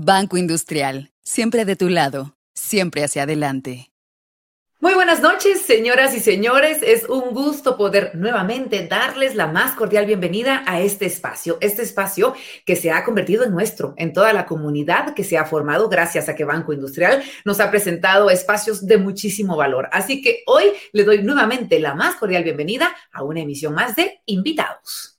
Banco Industrial, siempre de tu lado, siempre hacia adelante. Muy buenas noches, señoras y señores. Es un gusto poder nuevamente darles la más cordial bienvenida a este espacio, este espacio que se ha convertido en nuestro, en toda la comunidad que se ha formado gracias a que Banco Industrial nos ha presentado espacios de muchísimo valor. Así que hoy le doy nuevamente la más cordial bienvenida a una emisión más de Invitados.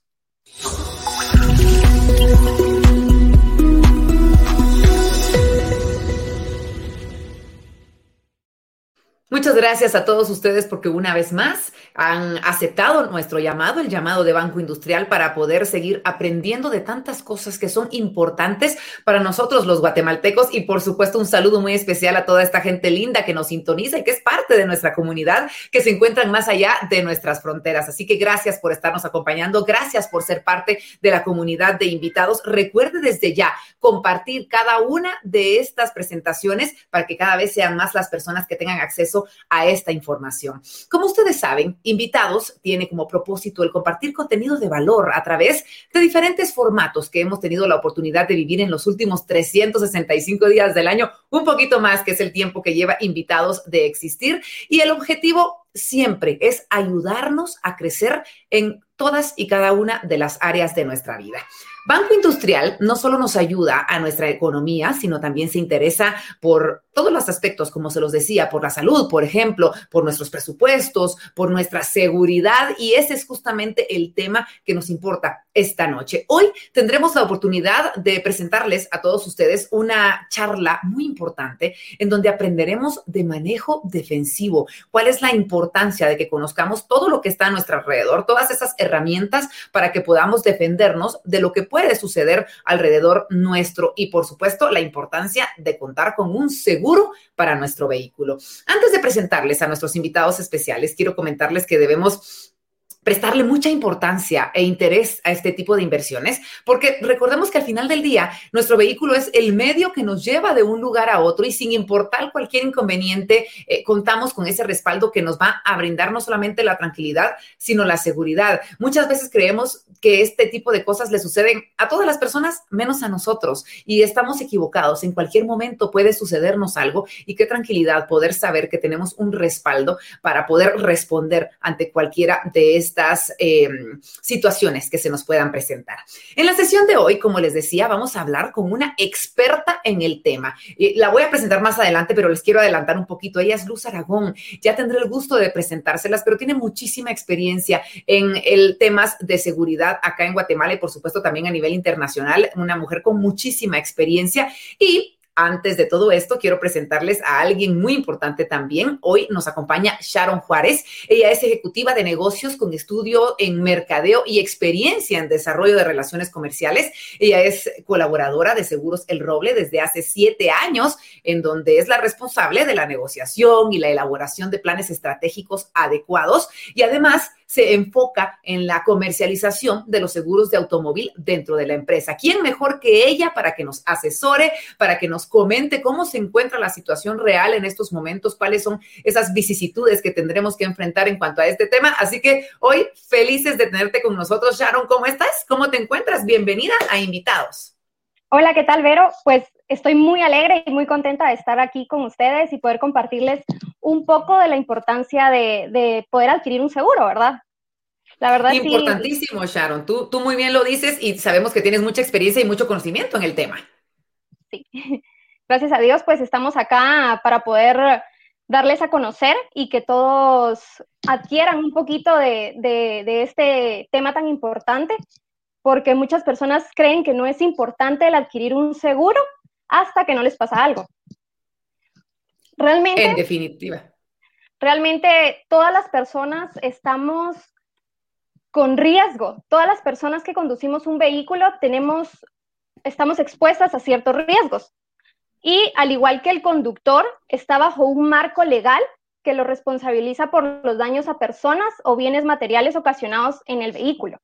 Muchas gracias a todos ustedes porque una vez más han aceptado nuestro llamado, el llamado de Banco Industrial para poder seguir aprendiendo de tantas cosas que son importantes para nosotros los guatemaltecos y por supuesto un saludo muy especial a toda esta gente linda que nos sintoniza y que es parte de nuestra comunidad, que se encuentran más allá de nuestras fronteras. Así que gracias por estarnos acompañando, gracias por ser parte de la comunidad de invitados. Recuerde desde ya compartir cada una de estas presentaciones para que cada vez sean más las personas que tengan acceso a esta información. Como ustedes saben, Invitados tiene como propósito el compartir contenido de valor a través de diferentes formatos que hemos tenido la oportunidad de vivir en los últimos 365 días del año, un poquito más que es el tiempo que lleva Invitados de existir. Y el objetivo siempre es ayudarnos a crecer en todas y cada una de las áreas de nuestra vida. Banco Industrial no solo nos ayuda a nuestra economía, sino también se interesa por todos los aspectos, como se los decía, por la salud, por ejemplo, por nuestros presupuestos, por nuestra seguridad, y ese es justamente el tema que nos importa esta noche. Hoy tendremos la oportunidad de presentarles a todos ustedes una charla muy importante en donde aprenderemos de manejo defensivo, cuál es la importancia de que conozcamos todo lo que está a nuestro alrededor, todas esas herramientas para que podamos defendernos de lo que puede suceder alrededor nuestro y, por supuesto, la importancia de contar con un seguro para nuestro vehículo. Antes de presentarles a nuestros invitados especiales, quiero comentarles que debemos prestarle mucha importancia e interés a este tipo de inversiones, porque recordemos que al final del día nuestro vehículo es el medio que nos lleva de un lugar a otro y sin importar cualquier inconveniente, eh, contamos con ese respaldo que nos va a brindar no solamente la tranquilidad, sino la seguridad. Muchas veces creemos que este tipo de cosas le suceden a todas las personas menos a nosotros y estamos equivocados. En cualquier momento puede sucedernos algo y qué tranquilidad poder saber que tenemos un respaldo para poder responder ante cualquiera de estas estas em, situaciones que se nos puedan presentar. En la sesión de hoy, como les decía, vamos a hablar con una experta en el tema. la voy a presentar más adelante, pero les quiero adelantar un poquito. Ella es Luz Aragón. Ya tendré el gusto de presentárselas, pero tiene muchísima experiencia en el temas de seguridad acá en Guatemala y por supuesto también a nivel internacional. Una mujer con muchísima experiencia y antes de todo esto, quiero presentarles a alguien muy importante también. Hoy nos acompaña Sharon Juárez. Ella es ejecutiva de negocios con estudio en mercadeo y experiencia en desarrollo de relaciones comerciales. Ella es colaboradora de Seguros El Roble desde hace siete años, en donde es la responsable de la negociación y la elaboración de planes estratégicos adecuados y además se enfoca en la comercialización de los seguros de automóvil dentro de la empresa. ¿Quién mejor que ella para que nos asesore, para que nos comente cómo se encuentra la situación real en estos momentos, cuáles son esas vicisitudes que tendremos que enfrentar en cuanto a este tema? Así que hoy felices de tenerte con nosotros. Sharon, ¿cómo estás? ¿Cómo te encuentras? Bienvenida a Invitados. Hola, ¿qué tal, Vero? Pues estoy muy alegre y muy contenta de estar aquí con ustedes y poder compartirles un poco de la importancia de, poder adquirir un seguro, ¿verdad? La verdad Importantísimo, Sharon. Tú, tú muy bien lo dices y sabemos que tienes mucha experiencia y mucho conocimiento en el tema. Sí. Gracias a Dios, pues estamos acá para poder darles a conocer y que todos adquieran un poquito de, de este tema tan importante porque muchas personas creen que no es importante el adquirir un seguro hasta que no les pasa algo. Realmente. En definitiva. Realmente todas las personas estamos con riesgo. Todas las personas que conducimos un vehículo tenemos, estamos expuestas a ciertos riesgos. Y al igual que el conductor, está bajo un marco legal que lo responsabiliza por los daños a personas o bienes materiales ocasionados en el vehículo.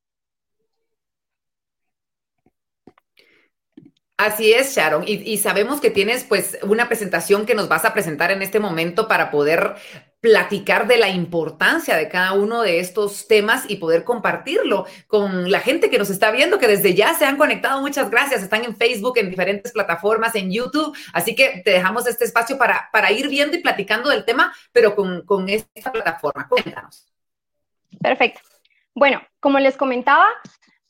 Así es, Sharon. Y, sabemos que tienes pues una presentación que nos vas a presentar en este momento para poder platicar de la importancia de cada uno de estos temas y poder compartirlo con la gente que nos está viendo, que desde ya se han conectado. Muchas gracias. Están en Facebook, en diferentes plataformas, en YouTube. Así que te dejamos este espacio para, para ir viendo y platicando del tema, pero con, con esta plataforma. Cuéntanos. Perfecto. Bueno, como les comentaba,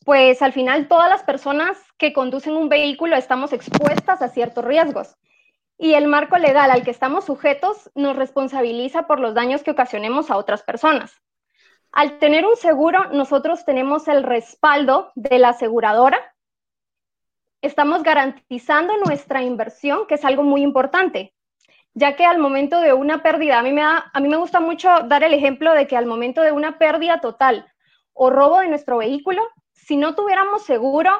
pues al final todas las personas que conducen un vehículo estamos expuestas a ciertos riesgos y el marco legal al que estamos sujetos nos responsabiliza por los daños que ocasionemos a otras personas. Al tener un seguro, nosotros tenemos el respaldo de la aseguradora. Estamos garantizando nuestra inversión, que es algo muy importante, ya que al momento de una pérdida, a mí me, a mí me gusta mucho dar el ejemplo de que al momento de una pérdida total o robo de nuestro vehículo, si no tuviéramos seguro,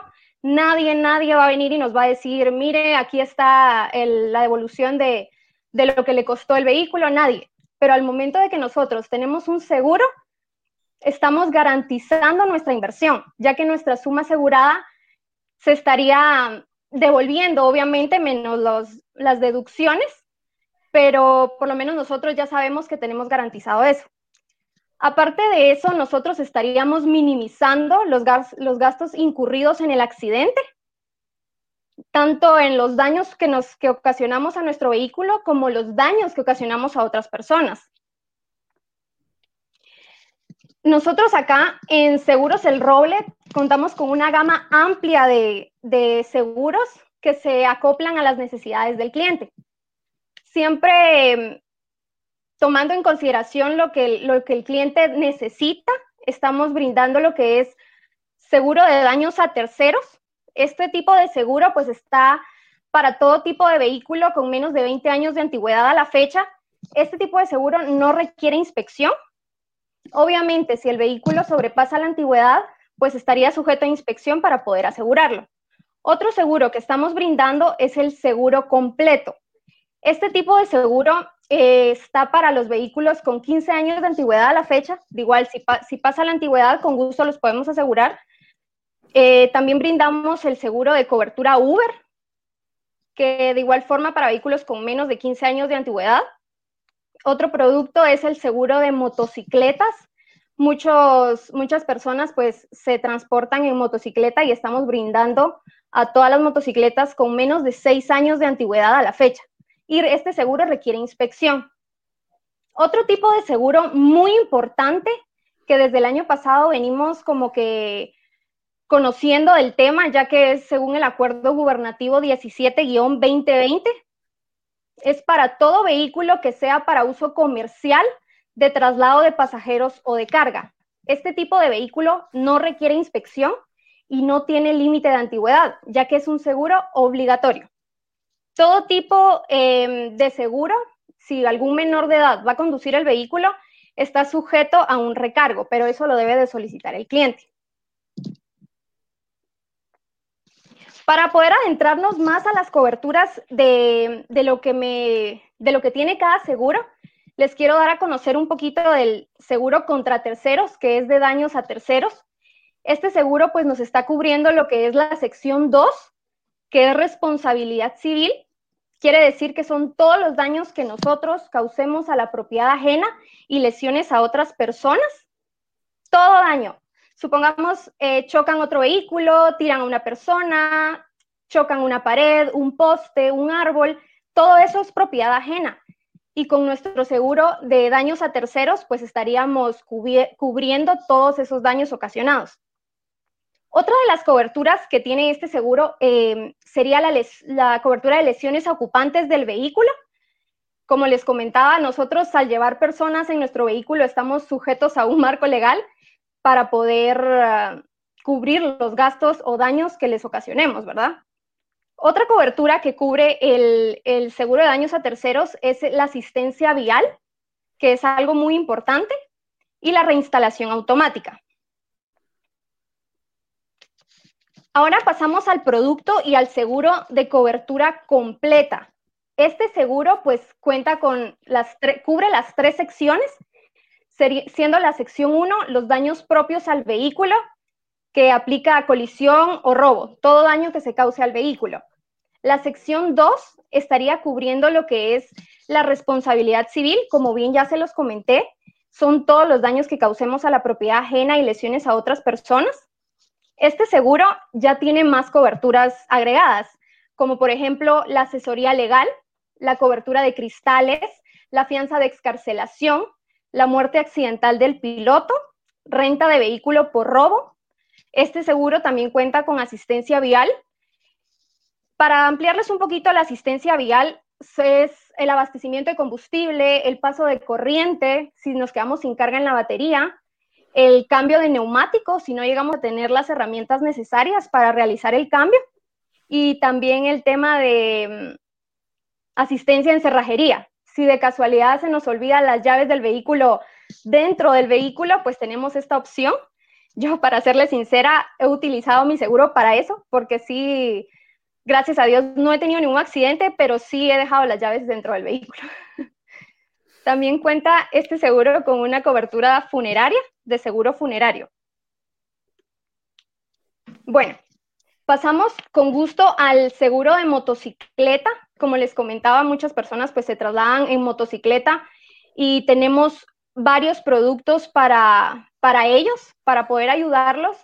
nadie, nadie va a venir y nos va a decir, mire, aquí está la devolución de, lo que le costó el vehículo, nadie. Pero al momento de que nosotros tenemos un seguro, estamos garantizando nuestra inversión, ya que nuestra suma asegurada se estaría devolviendo, obviamente, menos las deducciones, pero por lo menos nosotros ya sabemos que tenemos garantizado eso. Aparte de eso, nosotros estaríamos minimizando los, gastos incurridos en el accidente, tanto en los daños que, nos, ocasionamos a nuestro vehículo como los daños que ocasionamos a otras personas. Nosotros acá en Seguros El Roble contamos con una gama amplia de, de seguros que se acoplan a las necesidades del cliente. Siempre tomando en consideración lo que, lo que el cliente necesita, estamos brindando lo que es seguro de daños a terceros. Este tipo de seguro pues está para todo tipo de vehículo con menos de 20 años de antigüedad a la fecha. Este tipo de seguro no requiere inspección. Obviamente, si el vehículo sobrepasa la antigüedad, pues estaría sujeto a inspección para poder asegurarlo. Otro seguro que estamos brindando es el seguro completo. Este tipo de seguro eh, está para los vehículos con 15 años de antigüedad a la fecha. De igual, si, pasa la antigüedad, con gusto los podemos asegurar. Eh, también brindamos el seguro de cobertura Uber, que de igual forma para vehículos con menos de 15 años de antigüedad. Otro producto es el seguro de motocicletas. Muchos, muchas personas pues se transportan en motocicleta y estamos brindando a todas las motocicletas con menos de 6 años de antigüedad a la fecha y este seguro requiere inspección. Otro tipo de seguro muy importante que desde el año pasado venimos como que conociendo del tema, ya que es según el acuerdo gubernativo 17-2020, es para todo vehículo que sea para uso comercial de traslado de pasajeros o de carga. Este tipo de vehículo no requiere inspección y no tiene límite de antigüedad, ya que es un seguro obligatorio. Todo tipo em, de seguro, si algún menor de edad va a conducir el vehículo, está sujeto a un recargo, pero eso lo debe de solicitar el cliente. Para poder adentrarnos más a las coberturas de, lo que me, de lo que tiene cada seguro, les quiero dar a conocer un poquito del seguro contra terceros, que es de daños a terceros. Este seguro pues nos está cubriendo lo que es la sección 2, que es responsabilidad civil, Quiere decir que son todos los daños que nosotros causemos a la propiedad ajena y lesiones a otras personas. Todo daño. Supongamos, eh, chocan otro vehículo, tiran a una persona, chocan una pared, un poste, un árbol. Todo eso es propiedad ajena. Y con nuestro seguro de daños a terceros, pues estaríamos cubriendo todos esos daños ocasionados. Otra de las coberturas que tiene este seguro eh, sería la, cobertura de lesiones ocupantes del vehículo. Como les comentaba, nosotros al llevar personas en nuestro vehículo estamos sujetos a un marco legal para poder ah, cubrir los gastos o daños que les ocasionemos, ¿verdad? Otra cobertura que cubre el seguro de daños a terceros es la asistencia vial, que es algo muy importante, y la reinstalación automática. Ahora pasamos al producto y al seguro de cobertura completa. Este seguro pues cuenta con las cubre las tres secciones, siendo la sección 1 los daños propios al vehículo, que aplica a colisión o robo, todo daño que se cause al vehículo. La sección 2 estaría cubriendo lo que es La responsabilidad civil, como bien ya se los comenté, son todos los daños que causemos a la propiedad ajena y lesiones a otras personas. Este seguro ya tiene más coberturas agregadas, como por ejemplo la asesoría legal, la cobertura de cristales, la fianza de excarcelación, la muerte accidental del piloto, renta de vehículo por robo. Este seguro también cuenta con asistencia vial. Para ampliarles un poquito la asistencia vial, es el abastecimiento de combustible, el paso de corriente, si nos quedamos sin carga en la batería, el cambio de neumáticos, si no llegamos a tener las herramientas necesarias para realizar el cambio, y también el tema de mm, asistencia en cerrajería. Si de casualidad se nos olvidan las llaves del vehículo dentro del vehículo, pues tenemos esta opción. Yo, para serle sincera, he utilizado mi seguro para eso, porque sí, gracias a Dios, no he tenido ningún accidente, pero sí he dejado las llaves dentro del vehículo. También cuenta este seguro con una cobertura funeraria de seguro funerario. Bueno, pasamos con gusto al seguro de motocicleta. Como les comentaba, muchas personas pues se trasladan en motocicleta y tenemos varios productos para, para ellos, para poder ayudarlos.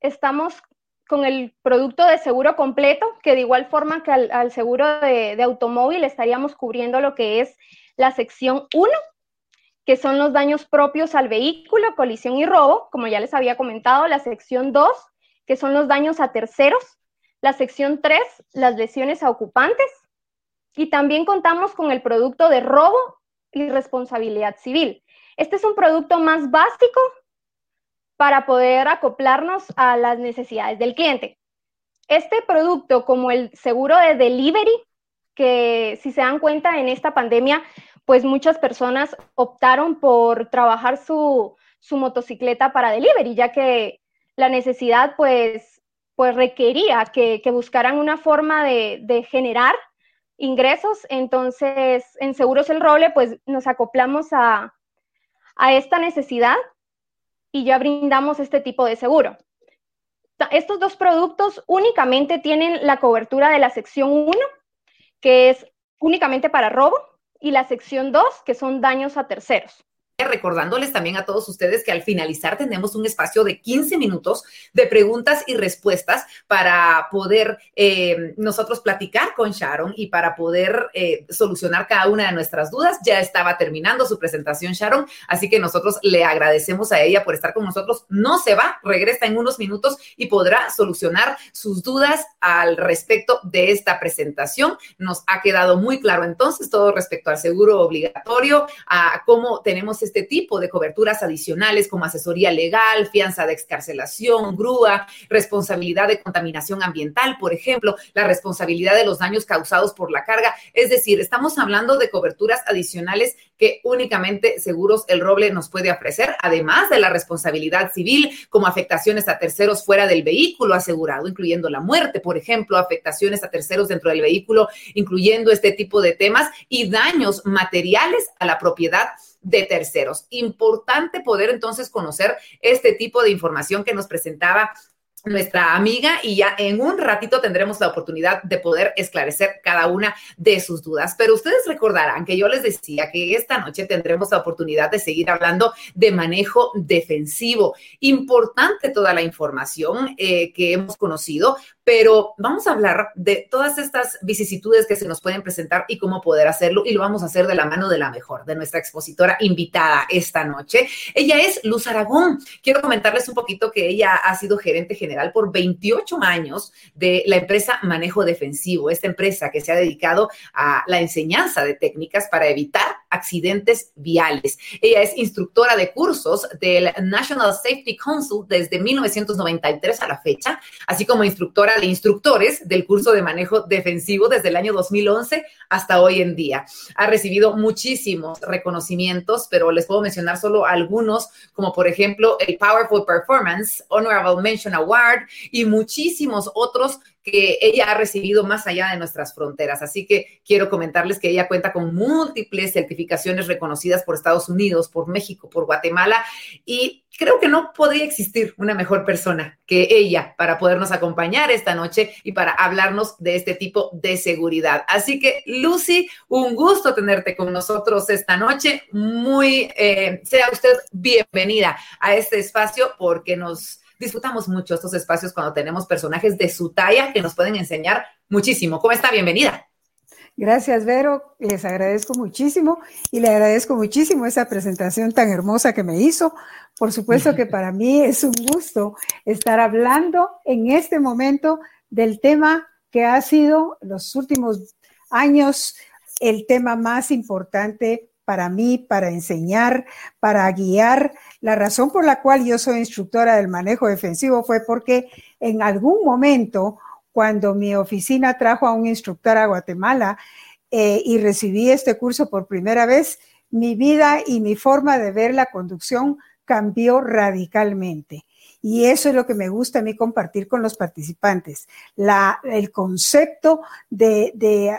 Estamos con el producto de seguro completo, que de igual forma que al, seguro de, de, automóvil estaríamos cubriendo lo que es la sección 1, que son los daños propios al vehículo, colisión y robo, como ya les había comentado, la sección 2, que son los daños a terceros, la sección 3, las lesiones a ocupantes, y también contamos con el producto de robo y responsabilidad civil. Este es un producto más básico para poder acoplarnos a las necesidades del cliente. Este producto, como el seguro de delivery, que si se dan cuenta en esta pandemia, pues muchas personas optaron por trabajar su, motocicleta para delivery, ya que la necesidad pues, pues requería que, buscaran una forma de, de generar ingresos. Entonces, en Seguros El Roble, pues nos acoplamos a, a esta necesidad y ya brindamos este tipo de seguro. Estos dos productos únicamente tienen la cobertura de la sección 1, que es únicamente para robo, y la sección 2, que son daños a terceros recordándoles también a todos ustedes que al finalizar tenemos un espacio de 15 minutos de preguntas y respuestas para poder eh, nosotros platicar con Sharon y para poder eh, solucionar cada una de nuestras dudas. Ya estaba terminando su presentación, Sharon, así que nosotros le agradecemos a ella por estar con nosotros. No se va, regresa en unos minutos y podrá solucionar sus dudas al respecto de esta presentación. Nos ha quedado muy claro entonces todo respecto al seguro obligatorio, a cómo tenemos este tipo de coberturas adicionales como asesoría legal, fianza de excarcelación, grúa, responsabilidad de contaminación ambiental, por ejemplo, la responsabilidad de los daños causados por la carga. Es decir, estamos hablando de coberturas adicionales que únicamente Seguros El Roble nos puede ofrecer, además de la responsabilidad civil como afectaciones a terceros fuera del vehículo asegurado, incluyendo la muerte, por ejemplo, afectaciones a terceros dentro del vehículo, incluyendo este tipo de temas y daños materiales a la propiedad de terceros. Importante poder entonces conocer este tipo de información que nos presentaba nuestra amiga y ya en un ratito tendremos la oportunidad de poder esclarecer cada una de sus dudas. Pero ustedes recordarán que yo les decía que esta noche tendremos la oportunidad de seguir hablando de manejo defensivo. Importante toda la información eh, que hemos conocido, pero vamos a hablar de todas estas vicisitudes que se nos pueden presentar y cómo poder hacerlo y lo vamos a hacer de la mano de la mejor, de nuestra expositora invitada esta noche. Ella es Luz Aragón. Quiero comentarles un poquito que ella ha sido gerente general por 28 años de la empresa Manejo Defensivo, esta empresa que se ha dedicado a la enseñanza de técnicas para evitar accidentes viales. Ella es instructora de cursos del National Safety Council desde 1993 a la fecha, así como instructora de instructores del curso de manejo defensivo desde el año 2011 hasta hoy en día. Ha recibido muchísimos reconocimientos, pero les puedo mencionar solo algunos, como por ejemplo el Powerful Performance Honorable Mention Award y muchísimos otros que ella ha recibido más allá de nuestras fronteras. Así que quiero comentarles que ella cuenta con múltiples certificaciones reconocidas por Estados Unidos, por México, por Guatemala y creo que no podría existir una mejor persona que ella para podernos acompañar esta noche y para hablarnos de este tipo de seguridad. Así que, Lucy, un gusto tenerte con nosotros esta noche. Muy, eh, sea usted bienvenida a este espacio porque nos disfrutamos mucho estos espacios cuando tenemos personajes de su talla que nos pueden enseñar muchísimo. ¿Cómo está? Bienvenida. Gracias, Vero. Les agradezco muchísimo y le agradezco muchísimo esa presentación tan hermosa que me hizo. Por supuesto que para mí es un gusto estar hablando en este momento del tema que ha sido los últimos años el tema más importante para mí, para enseñar, para guiar. La razón por la cual yo soy instructora del manejo defensivo fue porque en algún momento cuando mi oficina trajo a un instructor a Guatemala eh, y recibí este curso por primera vez, mi vida y mi forma de ver la conducción cambió radicalmente. Y eso es lo que me gusta a mí compartir con los participantes, la, el concepto de,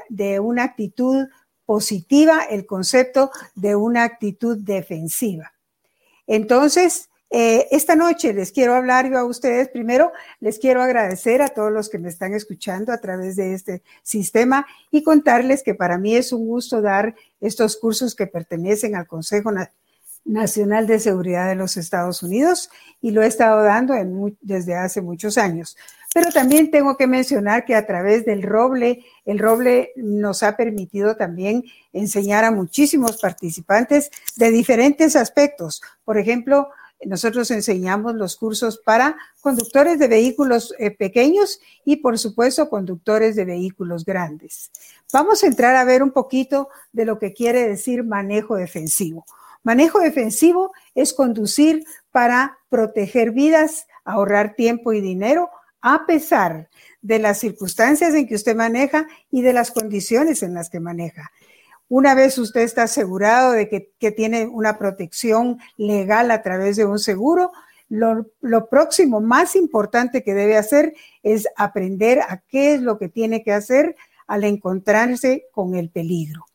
de una actitud positiva, el concepto de una actitud defensiva. Entonces, eh, esta noche les quiero hablar yo a ustedes. Primero, les quiero agradecer a todos los que me están escuchando a través de este sistema y contarles que para mí es un gusto dar estos cursos que pertenecen al Consejo Nacional de Seguridad de los Estados Unidos y lo he estado dando desde hace muchos años. Pero también tengo que mencionar que a través del roble, el roble nos ha permitido también enseñar a muchísimos participantes de diferentes aspectos. Por ejemplo, nosotros enseñamos los cursos para conductores de vehículos eh, pequeños y, por supuesto, conductores de vehículos grandes. Vamos a entrar a ver un poquito de lo que quiere decir manejo defensivo. Manejo defensivo es conducir para proteger vidas, ahorrar tiempo y dinero, a pesar de las circunstancias en que usted maneja y de las condiciones en las que maneja. Una vez usted está asegurado de que, tiene una protección legal a través de un seguro, lo, próximo más importante que debe hacer es aprender a qué es lo que tiene que hacer al encontrarse con el peligro.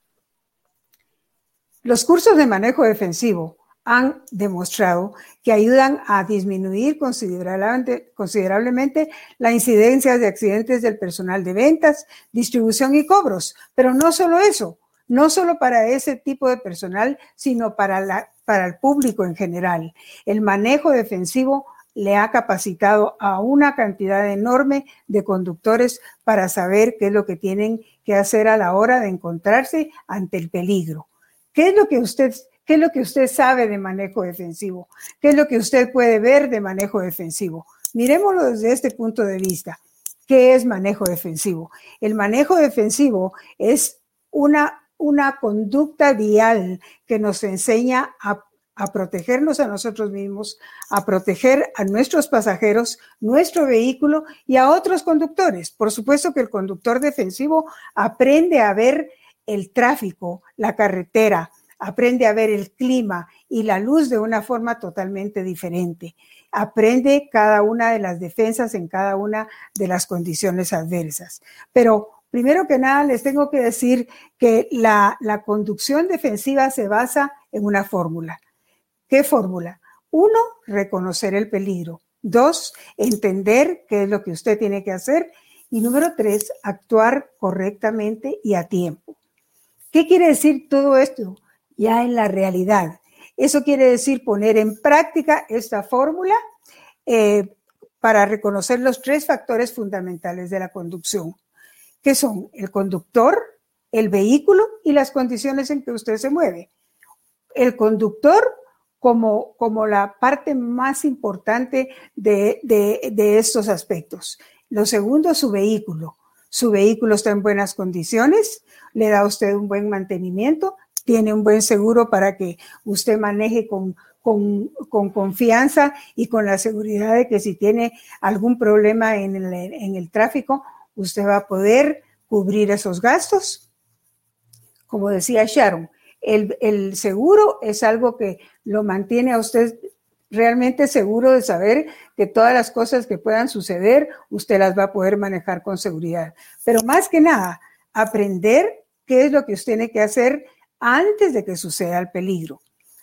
Los cursos de manejo defensivo han demostrado que ayudan a disminuir considerablemente, la incidencia de accidentes del personal de ventas, distribución y cobros. Pero no solo eso, no solo para ese tipo de personal, sino para, para el público en general. El manejo defensivo le ha capacitado a una cantidad enorme de conductores para saber qué es lo que tienen que hacer a la hora de encontrarse ante el peligro. ¿Qué es lo que usted, qué es lo que usted sabe de manejo defensivo? ¿Qué es lo que usted puede ver de manejo defensivo? Miremoslo desde este punto de vista. ¿Qué es manejo defensivo? El manejo defensivo es una una conducta vial que nos enseña a, protegernos a nosotros mismos, a proteger a nuestros pasajeros, nuestro vehículo y a otros conductores. Por supuesto que el conductor defensivo aprende a ver el tráfico, la carretera, aprende a ver el clima y la luz de una forma totalmente diferente. Aprende cada una de las defensas en cada una de las condiciones adversas. Pero Primero que nada, les tengo que decir que la, conducción defensiva se basa en una fórmula. ¿Qué fórmula? Uno, reconocer el peligro. Dos, entender qué es lo que usted tiene que hacer. Y número tres, actuar correctamente y a tiempo. ¿Qué quiere decir todo esto? Ya en la realidad. Eso quiere decir poner en práctica esta fórmula eh, para reconocer los tres factores fundamentales de la conducción que son el conductor, el vehículo y las condiciones en que usted se mueve. El conductor como, como la parte más importante de, de estos aspectos. Lo segundo, su vehículo. Su vehículo está en buenas condiciones, le da a usted un buen mantenimiento, tiene un buen seguro para que usted maneje con, con, con, confianza y con la seguridad de que si tiene algún problema en el, en el tráfico, usted va a poder cubrir esos gastos. Como decía Sharon, el, seguro es algo que lo mantiene a usted realmente seguro de saber que todas las cosas que puedan suceder, usted las va a poder manejar con seguridad. Pero más que nada, aprender qué es lo que usted tiene que hacer antes de que suceda el peligro.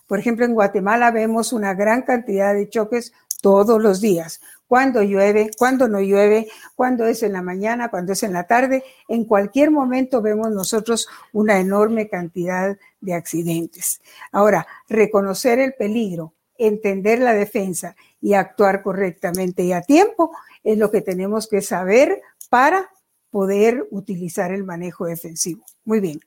Por ejemplo, en Guatemala vemos una gran cantidad de choques todos los días. Cuando llueve, cuando no llueve, cuando es en la mañana, cuando es en la tarde, en cualquier momento vemos nosotros una enorme cantidad de accidentes. Ahora, reconocer el peligro, entender la defensa y actuar correctamente y a tiempo es lo que tenemos que saber para poder utilizar el manejo defensivo. Muy bien.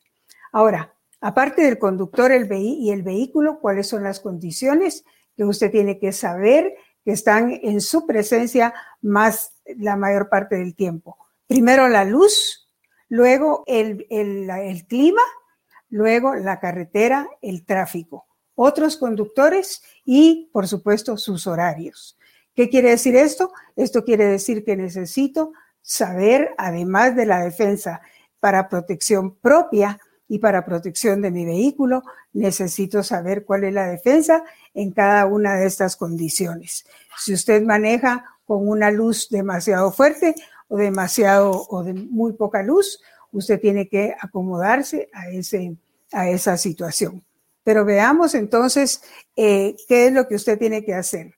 Ahora, aparte del conductor el y el vehículo, ¿cuáles son las condiciones que usted tiene que saber que están en su presencia más la mayor parte del tiempo? Primero la luz, luego el, el clima, luego la carretera, el tráfico, otros conductores y, por supuesto, sus horarios. ¿Qué quiere decir esto? Esto quiere decir que necesito saber, además de la defensa para protección propia, y para protección de mi vehículo necesito saber cuál es la defensa en cada una de estas condiciones. Si usted maneja con una luz demasiado fuerte o demasiado o de muy poca luz, usted tiene que acomodarse a, ese, a esa situación. Pero veamos entonces eh, qué es lo que usted tiene que hacer.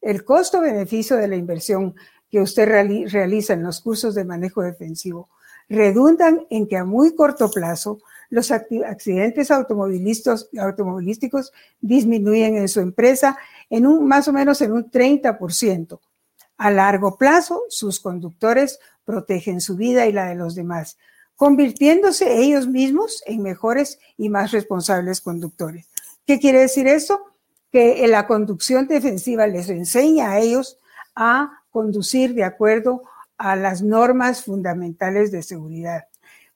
El costo-beneficio de la inversión que usted realiza en los cursos de manejo defensivo redundan en que a muy corto plazo los accidentes automovilísticos disminuyen en su empresa en un más o menos en un 30%. A largo plazo, sus conductores protegen su vida y la de los demás, convirtiéndose ellos mismos en mejores y más responsables conductores. ¿Qué quiere decir esto? Que la conducción defensiva les enseña a ellos a conducir de acuerdo a las normas fundamentales de seguridad.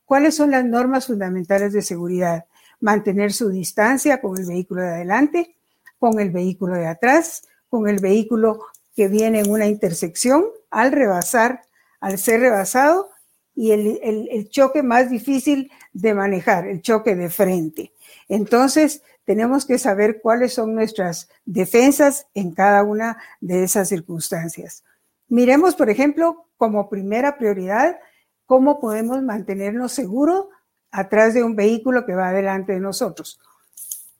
¿Cuáles son las normas fundamentales de seguridad? Mantener su distancia con el vehículo de adelante, con el vehículo de atrás, con el vehículo que viene en una intersección, al rebasar, al ser rebasado, y el, el, choque más difícil de manejar, el choque de frente. Entonces, tenemos que saber cuáles son nuestras defensas en cada una de esas circunstancias. Miremos, por ejemplo, como primera prioridad, cómo podemos mantenernos seguros atrás de un vehículo que va delante de nosotros.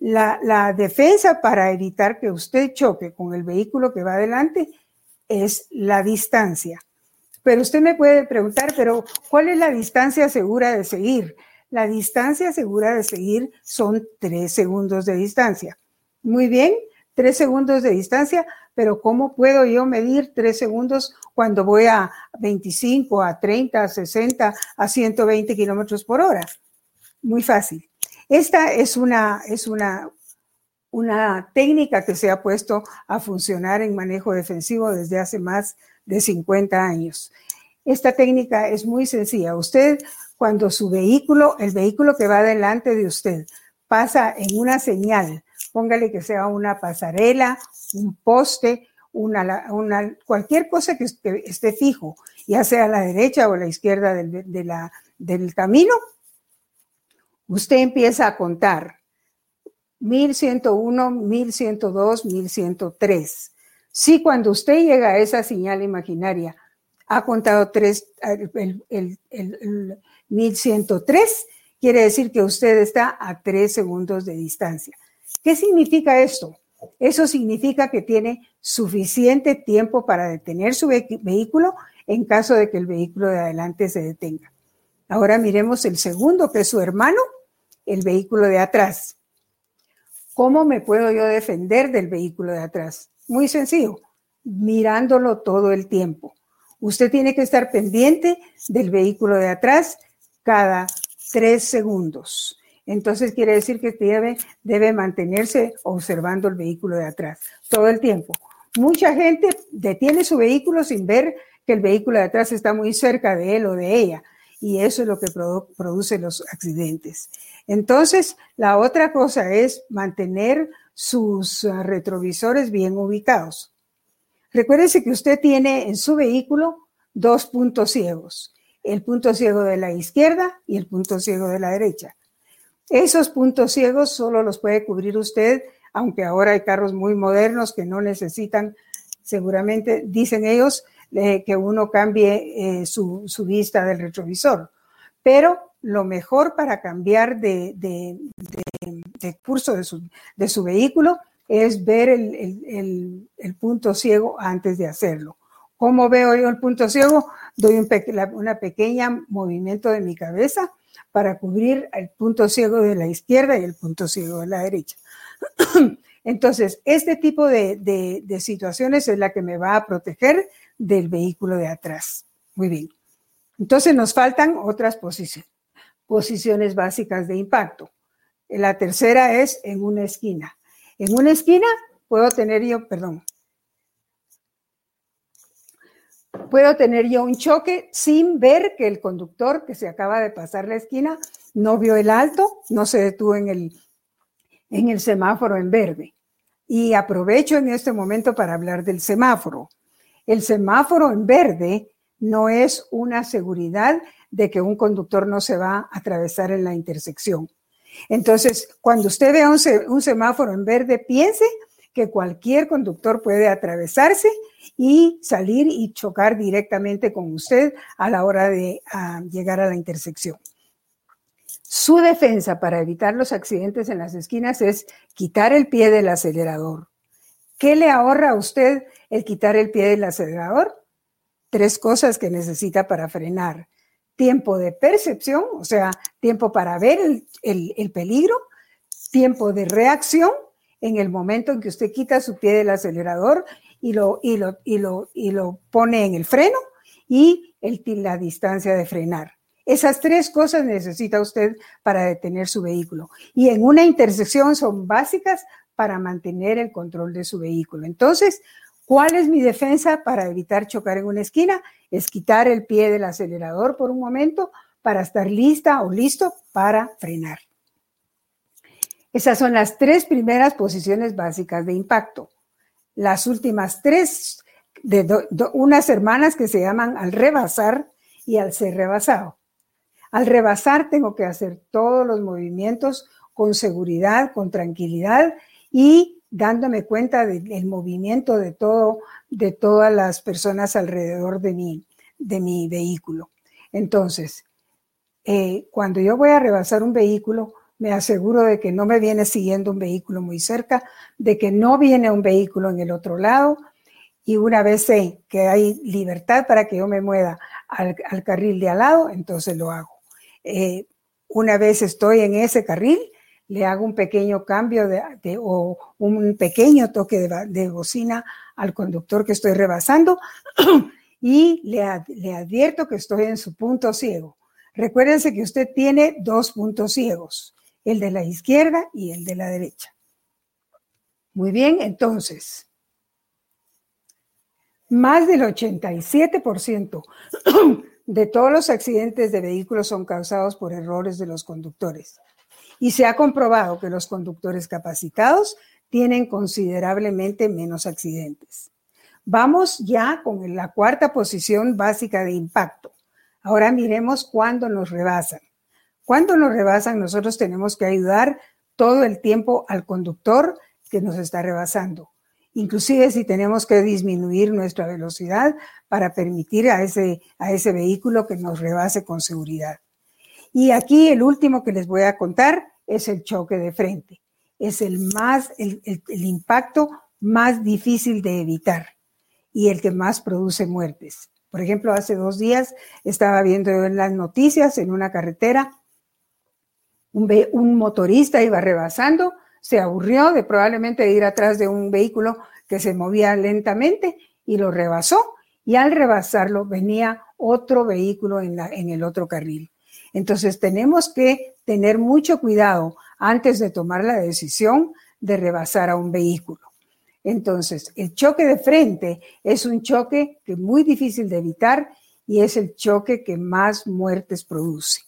La, defensa para evitar que usted choque con el vehículo que va adelante es la distancia. Pero usted me puede preguntar, pero ¿cuál es la distancia segura de seguir? La distancia segura de seguir son tres segundos de distancia. Muy bien, tres segundos de distancia, pero ¿cómo puedo yo medir tres segundos cuando voy a 25, a 30, a 60, a 120 kilómetros por hora? Muy fácil. Esta es una, es una, una técnica que se ha puesto a funcionar en manejo defensivo desde hace más de 50 años. Esta técnica es muy sencilla. Usted, cuando su vehículo, el vehículo que va delante de usted, pasa en una señal, póngale que sea una pasarela, un poste, una, cualquier cosa que esté fijo, ya sea a la derecha o a la izquierda del, camino, usted empieza a contar 1101, 1102, 1103. Si cuando usted llega a esa señal imaginaria ha contado tres, el, el 1103, quiere decir que usted está a tres segundos de distancia. ¿Qué significa esto? Eso significa que tiene suficiente tiempo para detener su vehículo en caso de que el vehículo de adelante se detenga. Ahora miremos el segundo, que es su hermano, el vehículo de atrás. ¿Cómo me puedo yo defender del vehículo de atrás? Muy sencillo, mirándolo todo el tiempo. Usted tiene que estar pendiente del vehículo de atrás cada tres segundos. Entonces quiere decir que debe, debe mantenerse observando el vehículo de atrás todo el tiempo. Mucha gente detiene su vehículo sin ver que el vehículo de atrás está muy cerca de él o de ella. Y eso es lo que produce los accidentes. Entonces, la otra cosa es mantener sus ah, retrovisores bien ubicados. Recuérdese que usted tiene en su vehículo dos puntos ciegos, el punto ciego de la izquierda y el punto ciego de la derecha. Esos puntos ciegos solo los puede cubrir usted aunque ahora hay carros muy modernos que no necesitan, seguramente, dicen ellos, eh, que uno cambie eh, su, vista del retrovisor. Pero lo mejor para cambiar de, curso de su, vehículo es ver el, punto ciego antes de hacerlo. ¿Cómo veo yo el punto ciego? Doy un una pequeña movimiento de mi cabeza para cubrir el punto ciego de la izquierda y el punto ciego de la derecha. Entonces, este tipo de, situaciones es la que me va a proteger del vehículo de atrás. Muy bien. Entonces, nos faltan otras posiciones, posiciones básicas de impacto. La tercera es en una esquina. En una esquina puedo tener yo, perdón, puedo tener yo un choque sin ver que el conductor que se acaba de pasar la esquina no vio el alto, no se detuvo en el, en el semáforo en verde. Y aprovecho en este momento para hablar del semáforo. El semáforo en verde no es una seguridad de que un conductor no se va a atravesar en la intersección. Entonces, cuando usted vea un, semáforo en verde, piense que cualquier conductor puede atravesarse y salir y chocar directamente con usted a la hora de llegar a la intersección. Su defensa para evitar los accidentes en las esquinas es quitar el pie del acelerador. ¿Qué le ahorra a usted el quitar el pie del acelerador? Tres cosas que necesita para frenar. Tiempo de percepción, o sea, tiempo para ver el peligro, tiempo de reacción en el momento en que usted quita su pie del acelerador y lo, y lo, y lo, y lo pone en el freno y el, la distancia de frenar. Esas tres cosas necesita usted para detener su vehículo. Y en una intersección son básicas para mantener el control de su vehículo. Entonces, ¿cuál es mi defensa para evitar chocar en una esquina? Es quitar el pie del acelerador por un momento para estar lista o listo para frenar. Esas son las tres primeras posiciones básicas de impacto. Las últimas tres de unas hermanas que se llaman al rebasar y al ser rebasado. Al rebasar tengo que hacer todos los movimientos con seguridad, con tranquilidad y dándome cuenta del movimiento de todo, de todas las personas alrededor de mi, de mi vehículo. Entonces, eh, cuando yo voy a rebasar un vehículo, me aseguro de que no me viene siguiendo un vehículo muy cerca, de que no viene un vehículo en el otro lado. Y una vez sé que hay libertad para que yo me mueva al, carril de al lado, entonces lo hago. Eh, una vez estoy en ese carril, le hago un pequeño cambio de, o un pequeño toque de, bocina al conductor que estoy rebasando y le, le advierto que estoy en su punto ciego. Recuérdense que usted tiene dos puntos ciegos el de la izquierda y el de la derecha. Muy bien, entonces, más del 87% de todos los accidentes de vehículos son causados por errores de los conductores. Y se ha comprobado que los conductores capacitados tienen considerablemente menos accidentes. Vamos ya con la cuarta posición básica de impacto. Ahora miremos cuándo nos rebasan. Cuando nos rebasan, nosotros tenemos que ayudar todo el tiempo al conductor que nos está rebasando. Inclusive si tenemos que disminuir nuestra velocidad para permitir a ese, a ese vehículo que nos rebase con seguridad. Y aquí el último que les voy a contar es el choque de frente. Es el más, el, el impacto más difícil de evitar y el que más produce muertes. Por ejemplo, hace dos días estaba viendo en las noticias en una carretera un, motorista iba rebasando, se aburrió de probablemente ir atrás de un vehículo que se movía lentamente y lo rebasó y al rebasarlo venía otro vehículo en, en el otro carril. Entonces tenemos que tener mucho cuidado antes de tomar la decisión de rebasar a un vehículo. Entonces, el choque de frente es un choque que es muy difícil de evitar y es el choque que más muertes produce.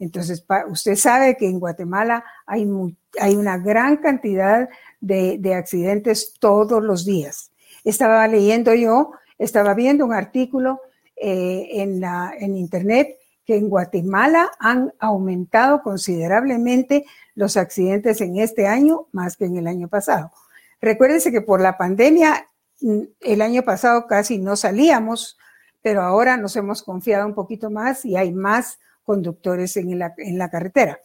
Entonces, usted sabe que en Guatemala hay, hay una gran cantidad de, accidentes todos los días. Estaba leyendo yo, estaba viendo un artículo eh, en, en Internet que en Guatemala han aumentado considerablemente los accidentes en este año más que en el año pasado. Recuérdense que por la pandemia mm, el año pasado casi no salíamos, pero ahora nos hemos confiado un poquito más y hay más conductores en la, en la carretera.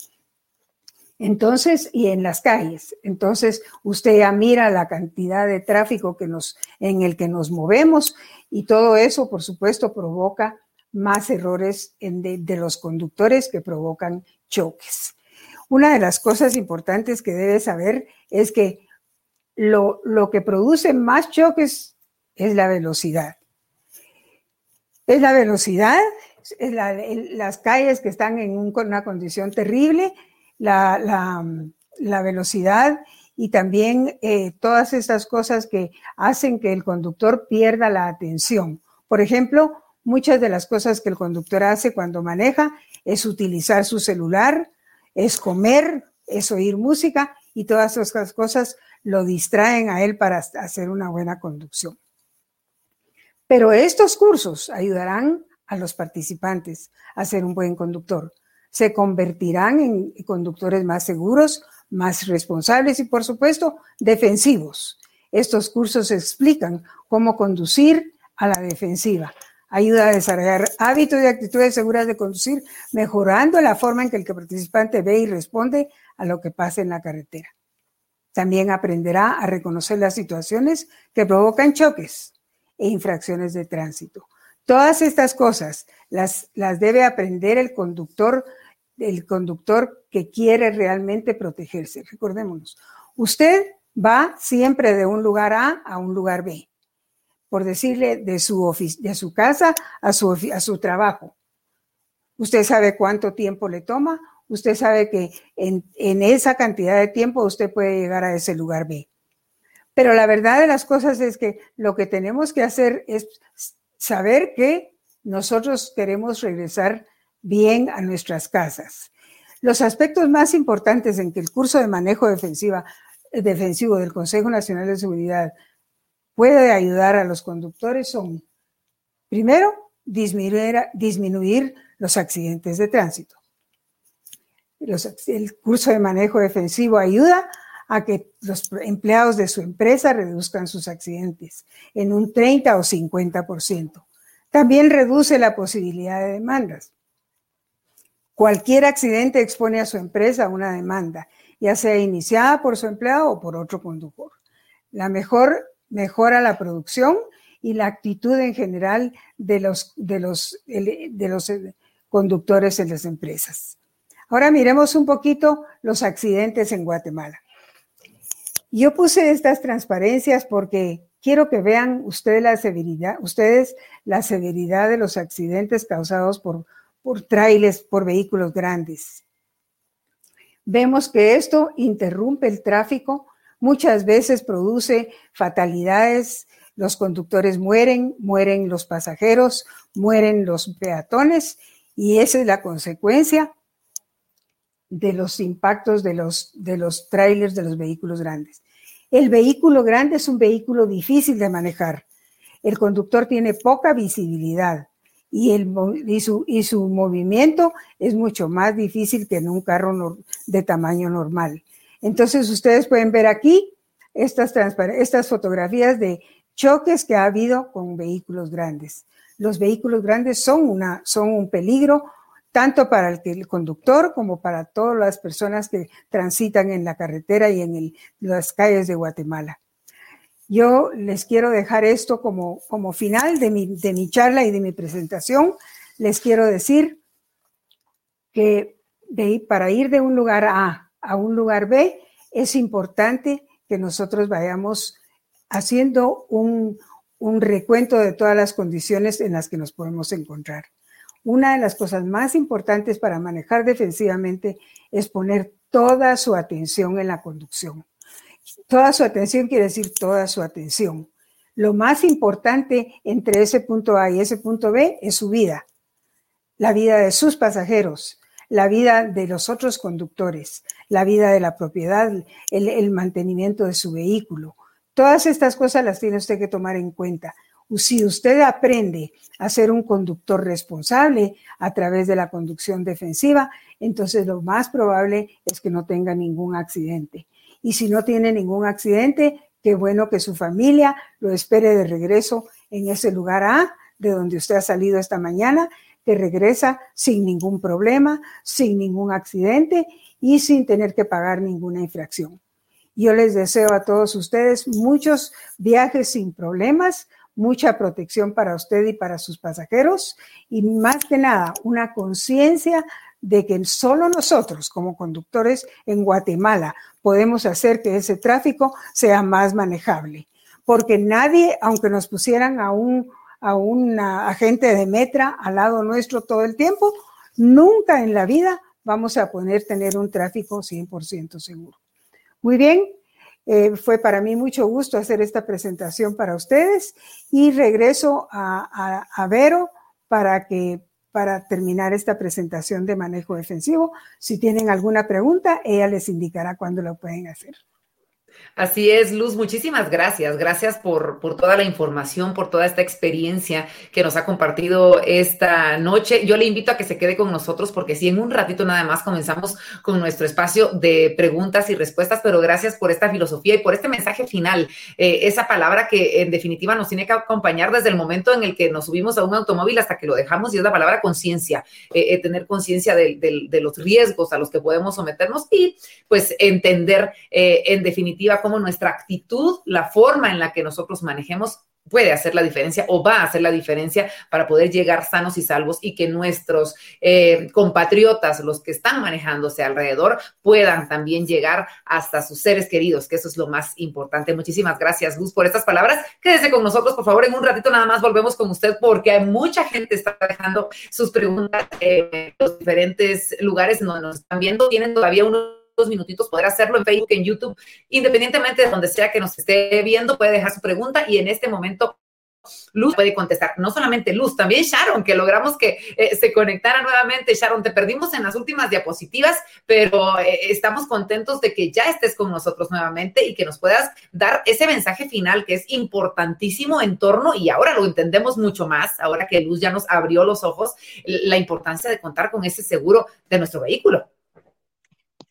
Entonces, y en las calles. Entonces, usted ya mira la cantidad de tráfico que nos, en el que nos movemos y todo eso, por supuesto, provoca más errores de, los conductores que provocan choques. Una de las cosas importantes que debe saber es que lo, que produce más choques es la velocidad. Es la velocidad, las calles que están en una condición terrible la, velocidad y también eh, todas estas cosas que hacen que el conductor pierda la atención. Por ejemplo, muchas de las cosas que el conductor hace cuando maneja es utilizar su celular, es comer, es oír música y todas esas cosas lo distraen a él para hacer una buena conducción. Pero estos cursos ayudarán a los participantes a ser un buen conductor se convertirán en conductores más seguros, más responsables y, por supuesto, defensivos. Estos cursos explican cómo conducir a la defensiva. Ayuda a desarrollar hábitos y actitudes seguras de conducir, mejorando la forma en que el participante ve y responde a lo que pasa en la carretera. También aprenderá a reconocer las situaciones que provocan choques e infracciones de tránsito. Todas estas cosas las, las debe aprender el conductor el conductor que quiere realmente protegerse. Recordémonos, usted va siempre de un lugar A a un lugar B, por decirle de su, de su casa a su, a su trabajo. Usted sabe cuánto tiempo le toma, usted sabe que en, en esa cantidad de tiempo usted puede llegar a ese lugar B. Pero la verdad de las cosas es que lo que tenemos que hacer es saber que nosotros queremos regresar bien a nuestras casas. Los aspectos más importantes en que el curso de manejo defensiva, defensivo del Consejo Nacional de Seguridad puede ayudar a los conductores son, primero, disminuir, los accidentes de tránsito. el curso de manejo defensivo ayuda a que los empleados de su empresa reduzcan sus accidentes en un 30 o 50%. También reduce la posibilidad de demandas. Cualquier accidente expone a su empresa a una demanda, ya sea iniciada por su empleado o por otro conductor. La mejor mejora la producción y la actitud en general de los, de los, de los conductores en las empresas. Ahora miremos un poquito los accidentes en Guatemala. Yo puse estas transparencias porque quiero que vean ustedes la severidad, ustedes la severidad de los accidentes causados por por trailers, por vehículos grandes. Vemos que esto interrumpe el tráfico, muchas veces produce fatalidades, los conductores mueren, mueren los pasajeros, mueren los peatones y esa es la consecuencia de los impactos de los, de los trailers de los vehículos grandes. El vehículo grande es un vehículo difícil de manejar. El conductor tiene poca visibilidad y, su, movimiento es mucho más difícil que en un carro de tamaño normal. Entonces ustedes pueden ver aquí estas, fotografías de choques que ha habido con vehículos grandes. Los vehículos grandes son un peligro tanto para el, conductor como para todas las personas que transitan en la carretera y en las calles de Guatemala. Yo les quiero dejar esto como, como final de mi, de mi charla y de mi presentación. Les quiero decir que para ir de un lugar A a un lugar B es importante que nosotros vayamos haciendo un, un recuento de todas las condiciones en las que nos podemos encontrar. Una de las cosas más importantes para manejar defensivamente es poner toda su atención en la conducción. Toda su atención quiere decir toda su atención. Lo más importante entre ese punto A y ese punto B es su vida, la vida de sus pasajeros, la vida de los otros conductores, la vida de la propiedad, el, mantenimiento de su vehículo. Todas estas cosas las tiene usted que tomar en cuenta. Si usted aprende a ser un conductor responsable a través de la conducción defensiva, entonces lo más probable es que no tenga ningún accidente. Y si no tiene ningún accidente, qué bueno que su familia lo espere de regreso en ese lugar A, de donde usted ha salido esta mañana, que regresa sin ningún problema, sin ningún accidente y sin tener que pagar ninguna infracción. Yo les deseo a todos ustedes muchos viajes sin problemas, mucha protección para usted y para sus pasajeros y más que nada una conciencia de que solo nosotros como conductores en Guatemala podemos hacer que ese tráfico sea más manejable. Porque nadie, aunque nos pusieran a un, a un agente de metra al lado nuestro todo el tiempo, nunca en la vida vamos a poder tener un tráfico 100% seguro. Muy bien, eh, fue para mí mucho gusto hacer esta presentación para ustedes y regreso a, a, Vero para que para terminar esta presentación de manejo defensivo. Si tienen alguna pregunta, ella les indicará cuándo lo pueden hacer. Así es, Luz, muchísimas gracias. Gracias por, por, toda la información, por toda esta experiencia que nos ha compartido esta noche. Yo le invito a que se quede con nosotros porque si en un ratito nada más comenzamos con nuestro espacio de preguntas y respuestas, pero gracias por esta filosofía y por este mensaje final, eh, esa palabra que en definitiva nos tiene que acompañar desde el momento en el que nos subimos a un automóvil hasta que lo dejamos y es la palabra conciencia, eh, eh, tener conciencia de, de, los riesgos a los que podemos someternos y pues entender en definitiva cómo nuestra actitud, la forma en la que nosotros manejemos puede hacer la diferencia o va a hacer la diferencia para poder llegar sanos y salvos y que nuestros eh, compatriotas, los que están manejándose alrededor, puedan también llegar hasta sus seres queridos, que eso es lo más importante. Muchísimas gracias, Luz, por estas palabras. Quédese con nosotros, por favor, en un ratito nada más volvemos con usted porque hay mucha gente está dejando sus preguntas en los diferentes lugares donde nos están viendo. Tienen todavía unos minutitos poder hacerlo en Facebook, en YouTube, independientemente de donde sea que nos esté viendo, puede dejar su pregunta y en este momento Luz puede contestar, no solamente Luz, también Sharon, que logramos que eh, se conectara nuevamente. Sharon, te perdimos en las últimas diapositivas, pero eh, estamos contentos de que ya estés con nosotros nuevamente y que nos puedas dar ese mensaje final que es importantísimo en torno, y ahora lo entendemos mucho más, ahora que Luz ya nos abrió los ojos, la importancia de contar con ese seguro de nuestro vehículo.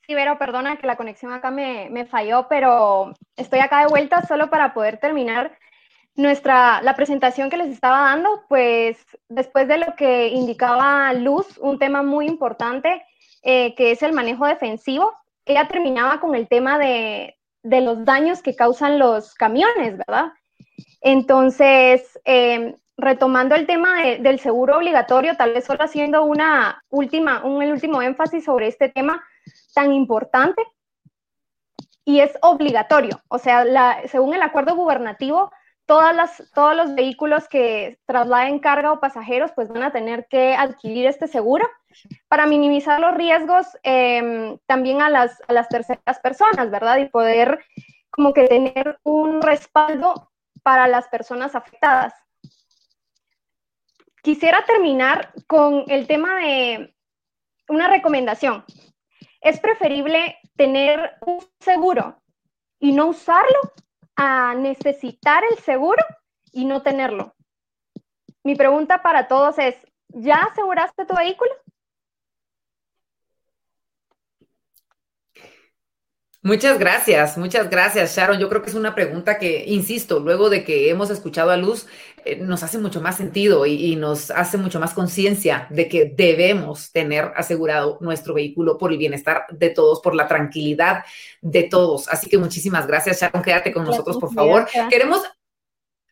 Sí, Vero, perdona que la conexión acá me, me, falló, pero estoy acá de vuelta solo para poder terminar nuestra, la presentación que les estaba dando, pues después de lo que indicaba Luz, un tema muy importante, eh, que es el manejo defensivo, ella terminaba con el tema de, de los daños que causan los camiones, ¿verdad? Entonces, eh, retomando el tema de, del seguro obligatorio, tal vez solo haciendo una última, un último énfasis sobre este tema, tan importante y es obligatorio. O sea, según el acuerdo gubernativo, todas las, todos los vehículos que trasladen carga o pasajeros pues van a tener que adquirir este seguro para minimizar los riesgos em, también a las, a las terceras personas, ¿verdad? Y poder como que tener un respaldo para las personas afectadas. Quisiera terminar con el tema de una recomendación es preferible tener un seguro y no usarlo a necesitar el seguro y no tenerlo. Mi pregunta para todos es, ¿ya aseguraste tu vehículo? Muchas gracias, muchas gracias, Sharon. Yo creo que es una pregunta que, insisto, luego de que hemos escuchado a Luz, eh, nos hace mucho más sentido y, nos hace mucho más conciencia de que debemos tener asegurado nuestro vehículo por el bienestar de todos, por la tranquilidad de todos. Así que muchísimas gracias, Sharon. Quédate con nosotros, por favor. Queremos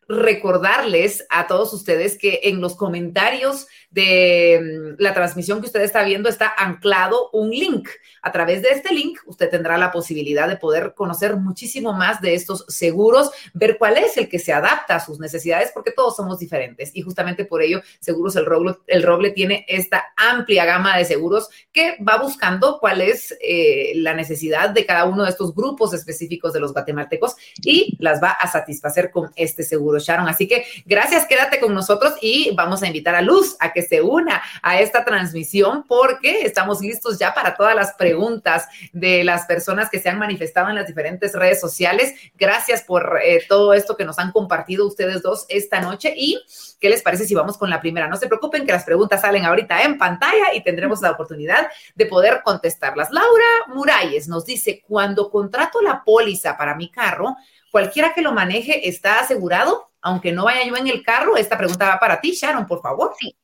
recordarles a todos ustedes que en los comentarios de mm, la transmisión que usted está viendo está anclado un link. A través de este link usted tendrá la posibilidad de poder conocer muchísimo más de estos seguros, ver cuál es el que se adapta a sus necesidades, porque todos somos diferentes. Y justamente por ello, Seguros El Roble, el Roble tiene esta amplia gama de seguros que va buscando cuál es eh, la necesidad de cada uno de estos grupos específicos de los guatemaltecos y las va a satisfacer con este seguro, Sharon. Así que gracias, quédate con nosotros y vamos a invitar a Luz a que se una a esta transmisión porque estamos listos ya para todas las preguntas de las personas que se han manifestado en las diferentes redes sociales. Gracias por eh, todo esto que nos han compartido ustedes dos esta noche y ¿qué les parece si vamos con la primera? No se preocupen que las preguntas salen ahorita en pantalla y tendremos la oportunidad de poder contestarlas. Laura Muralles nos dice, cuando contrato la póliza para mi carro, cualquiera que lo maneje está asegurado, aunque no vaya yo en el carro. Esta pregunta va para ti, Sharon, por favor. Sí,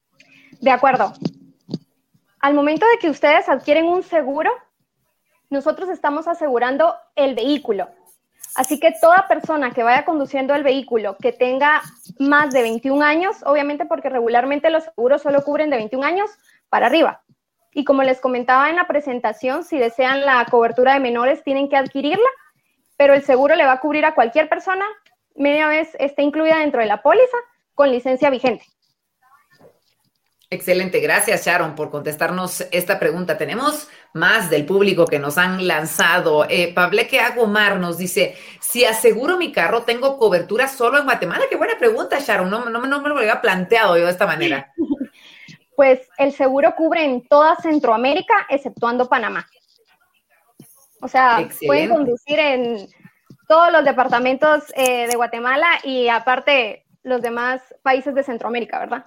de acuerdo. Al momento de que ustedes adquieren un seguro, nosotros estamos asegurando el vehículo. Así que toda persona que vaya conduciendo el vehículo que tenga más de 21 años, obviamente porque regularmente los seguros solo cubren de 21 años para arriba. Y como les comentaba en la presentación, si desean la cobertura de menores, tienen que adquirirla, pero el seguro le va a cubrir a cualquier persona, media vez esté incluida dentro de la póliza, con licencia vigente. Excelente, gracias Sharon por contestarnos esta pregunta. Tenemos más del público que nos han lanzado. Eh, Pableque Agomar nos dice, si aseguro mi carro, ¿tengo cobertura solo en Guatemala? Qué buena pregunta, Sharon, no, no, no me lo había planteado yo de esta manera. Pues el seguro cubre en toda Centroamérica, exceptuando Panamá. O sea, pueden conducir en todos los departamentos eh, de Guatemala y aparte los demás países de Centroamérica, ¿verdad?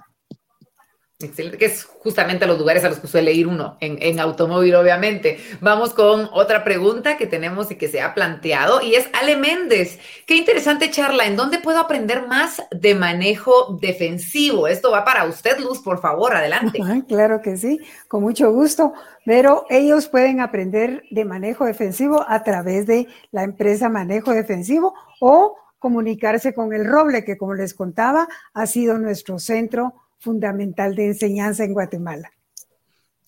Excelente, que es justamente los lugares a los que suele ir uno en, automóvil, obviamente. Vamos con otra pregunta que tenemos y que se ha planteado y es Ale Méndez. Qué interesante charla. ¿En dónde puedo aprender más de manejo defensivo? Esto va para usted, Luz, por favor, adelante. claro que sí, con mucho gusto. Pero ellos pueden aprender de manejo defensivo a través de la empresa Manejo Defensivo o comunicarse con el Roble, que como les contaba, ha sido nuestro centro fundamental de enseñanza en Guatemala.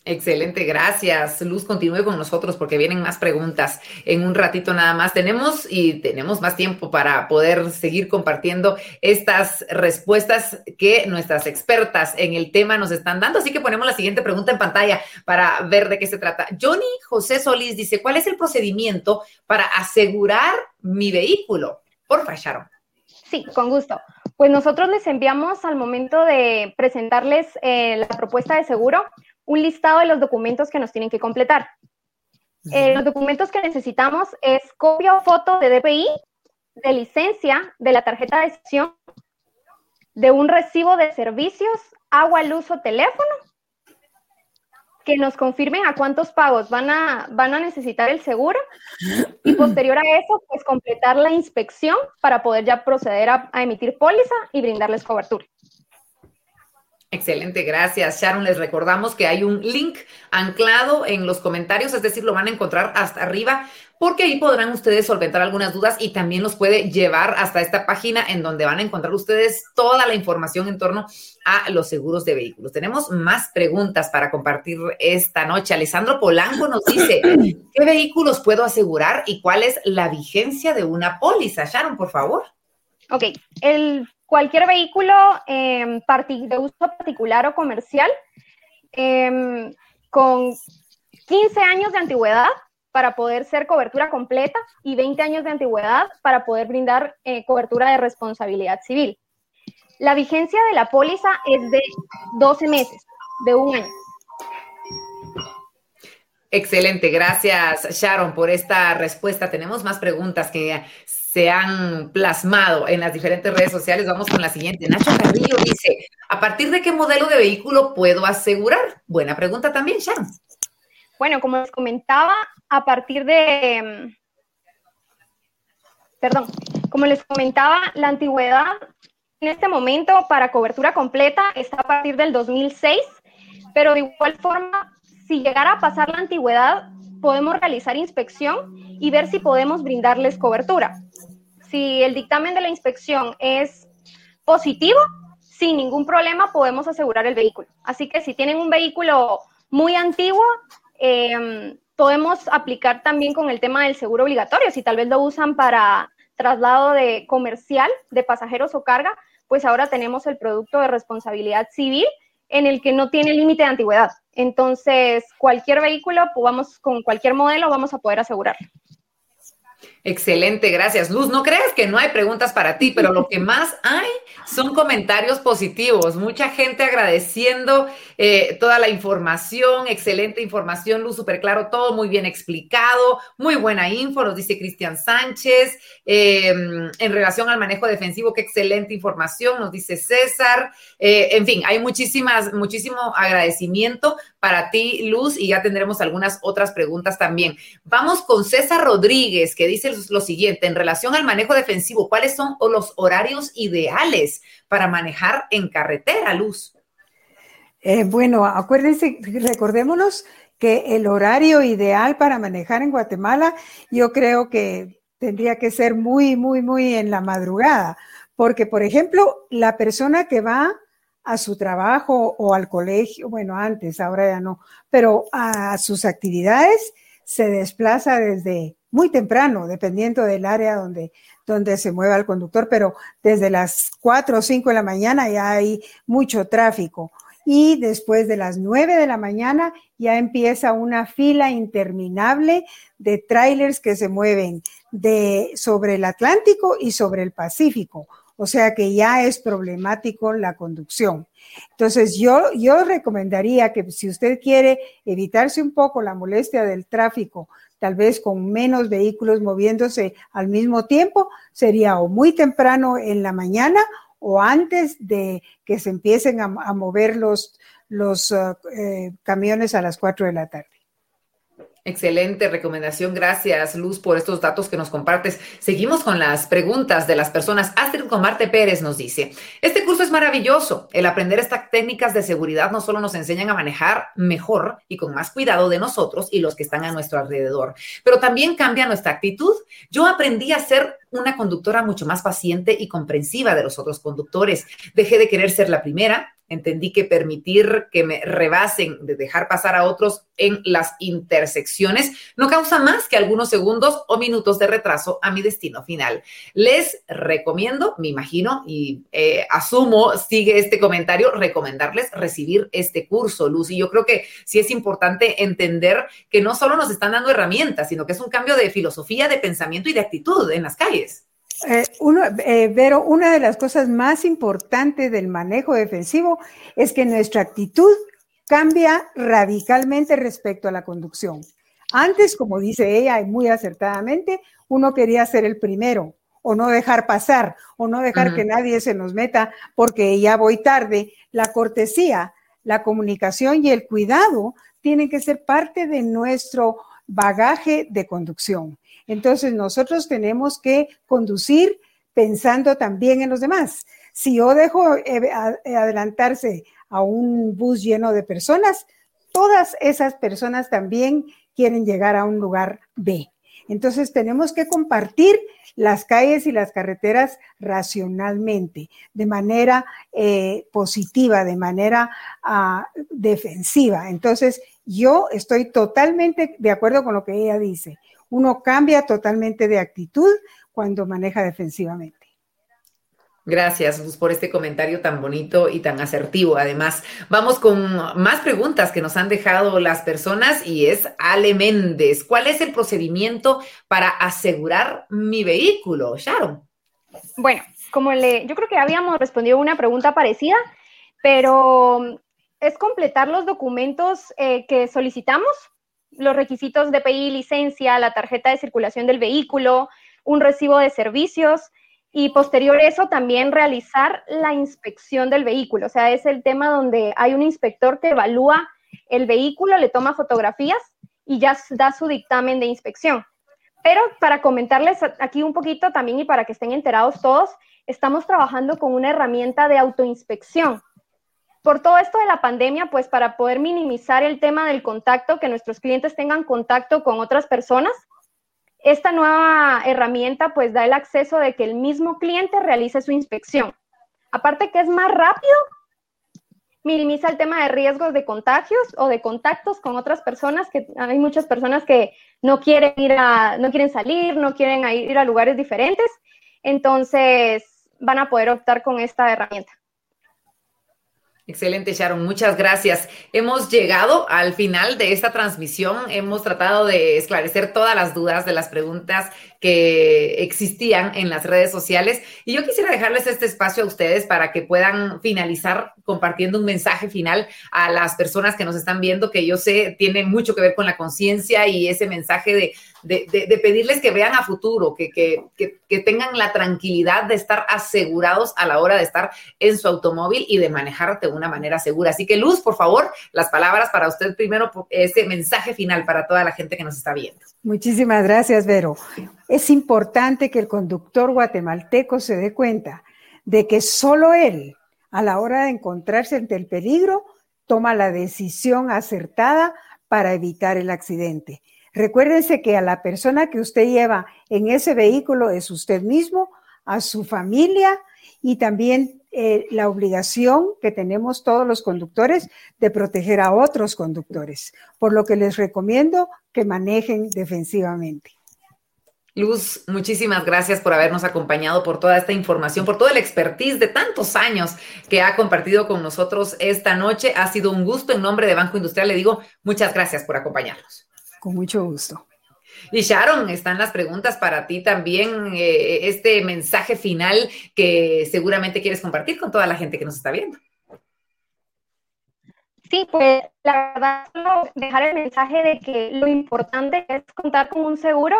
Excelente, gracias. Luz, continúe con nosotros porque vienen más preguntas. En un ratito nada más tenemos y tenemos más tiempo para poder seguir compartiendo estas respuestas que nuestras expertas en el tema nos están dando. Así que ponemos la siguiente pregunta en pantalla para ver de qué se trata. Johnny José Solís dice, ¿cuál es el procedimiento para asegurar mi vehículo? Por Sharon. Sí, con gusto. Pues nosotros les enviamos al momento de presentarles eh, la propuesta de seguro un listado de los documentos que nos tienen que completar. Eh, los documentos que necesitamos es copia o foto de DPI, de licencia, de la tarjeta de sesión, de un recibo de servicios, agua, luz o teléfono, que nos confirmen a cuántos pagos van a, van a necesitar el seguro y posterior a eso, pues completar la inspección para poder ya proceder a, a emitir póliza y brindarles cobertura. Excelente, gracias Sharon. Les recordamos que hay un link anclado en los comentarios, es decir, lo van a encontrar hasta arriba porque ahí podrán ustedes solventar algunas dudas y también los puede llevar hasta esta página en donde van a encontrar ustedes toda la información en torno a los seguros de vehículos. Tenemos más preguntas para compartir esta noche. Alessandro Polanco nos dice, ¿qué vehículos puedo asegurar y cuál es la vigencia de una póliza? Sharon, por favor. Ok, el, cualquier vehículo em, de uso particular o comercial em, con 15 años de antigüedad para poder ser cobertura completa y 20 años de antigüedad para poder brindar eh, cobertura de responsabilidad civil. La vigencia de la póliza es de 12 meses, de un año. Excelente, gracias Sharon por esta respuesta. Tenemos más preguntas que se han plasmado en las diferentes redes sociales. Vamos con la siguiente. Nacho Carrillo dice, ¿a partir de qué modelo de vehículo puedo asegurar? Buena pregunta también, Sharon. Bueno, como les comentaba, a partir de, mm, perdón, como les comentaba, la antigüedad en este momento para cobertura completa está a partir del 2006, pero de igual forma, si llegara a pasar la antigüedad, podemos realizar inspección y ver si podemos brindarles cobertura. Si el dictamen de la inspección es positivo, sin ningún problema podemos asegurar el vehículo. Así que si tienen un vehículo muy antiguo, eh, podemos aplicar también con el tema del seguro obligatorio. Si tal vez lo usan para traslado de comercial de pasajeros o carga, pues ahora tenemos el producto de responsabilidad civil en el que no tiene límite de antigüedad. Entonces, cualquier vehículo, pues vamos con cualquier modelo, vamos a poder asegurar. Excelente, gracias. Luz, no creas que no hay preguntas para ti, pero lo que más hay son comentarios positivos. Mucha gente agradeciendo eh, toda la información, excelente información, Luz, súper claro, todo muy bien explicado, muy buena info, nos dice Cristian Sánchez. Em, en relación al manejo defensivo, qué excelente información, nos dice César. Eh, en fin, hay muchísimas, muchísimo agradecimiento para ti, Luz, y ya tendremos algunas otras preguntas también. Vamos con César Rodríguez, que dice lo siguiente, en relación al manejo defensivo, ¿cuáles son los horarios ideales para manejar en carretera, Luz? Eh, bueno, acuérdense, recordémonos que el horario ideal para manejar en Guatemala, yo creo que tendría que ser muy, muy, muy en la madrugada, porque, por ejemplo, la persona que va a su trabajo o al colegio, bueno, antes, ahora ya no, pero a sus actividades se desplaza desde muy temprano, dependiendo del área donde, donde se mueva el conductor, pero desde las 4 o 5 de la mañana ya hay mucho tráfico. Y después de las 9 de la mañana ya empieza una fila interminable de trailers que se mueven de, sobre el Atlántico y sobre el Pacífico. O sea que ya es problemático la conducción. Entonces, yo, yo recomendaría que si usted quiere evitarse un poco la molestia del tráfico, tal vez con menos vehículos moviéndose al mismo tiempo, sería o muy temprano en la mañana o antes de que se empiecen a, mover los, los uh, eh, camiones a las 4 de la tarde. Excelente recomendación. Gracias, Luz, por estos datos que nos compartes. Seguimos con las preguntas de las personas. Astrid Comarte Pérez nos dice, este curso es maravilloso. El aprender estas técnicas de seguridad no solo nos enseñan a manejar mejor y con más cuidado de nosotros y los que están a nuestro alrededor, pero también cambia nuestra actitud. Yo aprendí a ser una conductora mucho más paciente y comprensiva de los otros conductores. Dejé de querer ser la primera entendí que permitir que me rebasen, de dejar pasar a otros en las intersecciones, no causa más que algunos segundos o minutos de retraso a mi destino final. Les recomiendo, me imagino y eh, asumo, sigue este comentario, recomendarles recibir este curso, Luz. Y yo creo que sí es importante entender que no solo nos están dando herramientas, sino que es un cambio de filosofía, de pensamiento y de actitud en las calles. Eh, uno, eh, una de las cosas más importantes del manejo defensivo es que nuestra actitud cambia radicalmente respecto a la conducción. Antes, como dice ella y muy acertadamente, uno quería ser el primero o no dejar pasar o no dejar que nadie se nos meta porque ya voy tarde. La cortesía, la comunicación y el cuidado tienen que ser parte de nuestro bagaje de conducción. Entonces nosotros tenemos que conducir pensando también en los demás. Si yo dejo eh, adelantarse a un bus lleno de personas, todas esas personas también quieren llegar a un lugar B. Entonces tenemos que compartir las calles y las carreteras racionalmente, de manera eh, positiva, de manera ah, defensiva. Entonces yo estoy totalmente de acuerdo con lo que ella dice uno cambia totalmente de actitud cuando maneja defensivamente. Gracias por este comentario tan bonito y tan asertivo. Además, vamos con más preguntas que nos han dejado las personas y es Ale Méndez. ¿Cuál es el procedimiento para asegurar mi vehículo, Sharon? Bueno, como le, yo creo que habíamos respondido una pregunta parecida, pero es completar los documentos eh, que solicitamos los requisitos de PI, licencia, la tarjeta de circulación del vehículo, un recibo de servicios y posterior a eso también realizar la inspección del vehículo. O sea, es el tema donde hay un inspector que evalúa el vehículo, le toma fotografías y ya da su dictamen de inspección. Pero para comentarles aquí un poquito también y para que estén enterados todos, estamos trabajando con una herramienta de autoinspección por todo esto de la pandemia, pues para poder minimizar el tema del contacto, que nuestros clientes tengan contacto con otras personas, esta nueva herramienta pues da el acceso de que el mismo cliente realice su inspección. Aparte que es más rápido, minimiza el tema de riesgos de contagios o de contactos con otras personas, que hay muchas personas que no quieren ir a, no quieren salir, no quieren ir a lugares diferentes, entonces van a poder optar con esta herramienta. Excelente, Sharon. Muchas gracias. Hemos llegado al final de esta transmisión. Hemos tratado de esclarecer todas las dudas de las preguntas que existían en las redes sociales. Y yo quisiera dejarles este espacio a ustedes para que puedan finalizar compartiendo un mensaje final a las personas que nos están viendo, que yo sé tiene mucho que ver con la conciencia y ese mensaje de, de, pedirles que vean a futuro, que, que, que, tengan la tranquilidad de estar asegurados a la hora de estar en su automóvil y de manejar de una manera segura. Así que Luz, por favor, las palabras para usted primero, ese mensaje final para toda la gente que nos está viendo. Muchísimas gracias, Vero. Es importante que el conductor guatemalteco se dé cuenta de que solo él, a la hora de encontrarse ante el peligro, toma la decisión acertada para evitar el accidente. Recuérdense que a la persona que usted lleva en ese vehículo es usted mismo, a su familia y también eh, la obligación que tenemos todos los conductores de proteger a otros conductores, por lo que les recomiendo que manejen defensivamente. Luz, muchísimas gracias por habernos acompañado, por toda esta información, por toda el expertise de tantos años que ha compartido con nosotros esta noche. Ha sido un gusto en nombre de Banco Industrial. Le digo muchas gracias por acompañarnos. Con mucho gusto. Y Sharon, están las preguntas para ti también, eh, este mensaje final que seguramente quieres compartir con toda la gente que nos está viendo. Sí, pues la verdad, dejar el mensaje de que lo importante es contar con un seguro.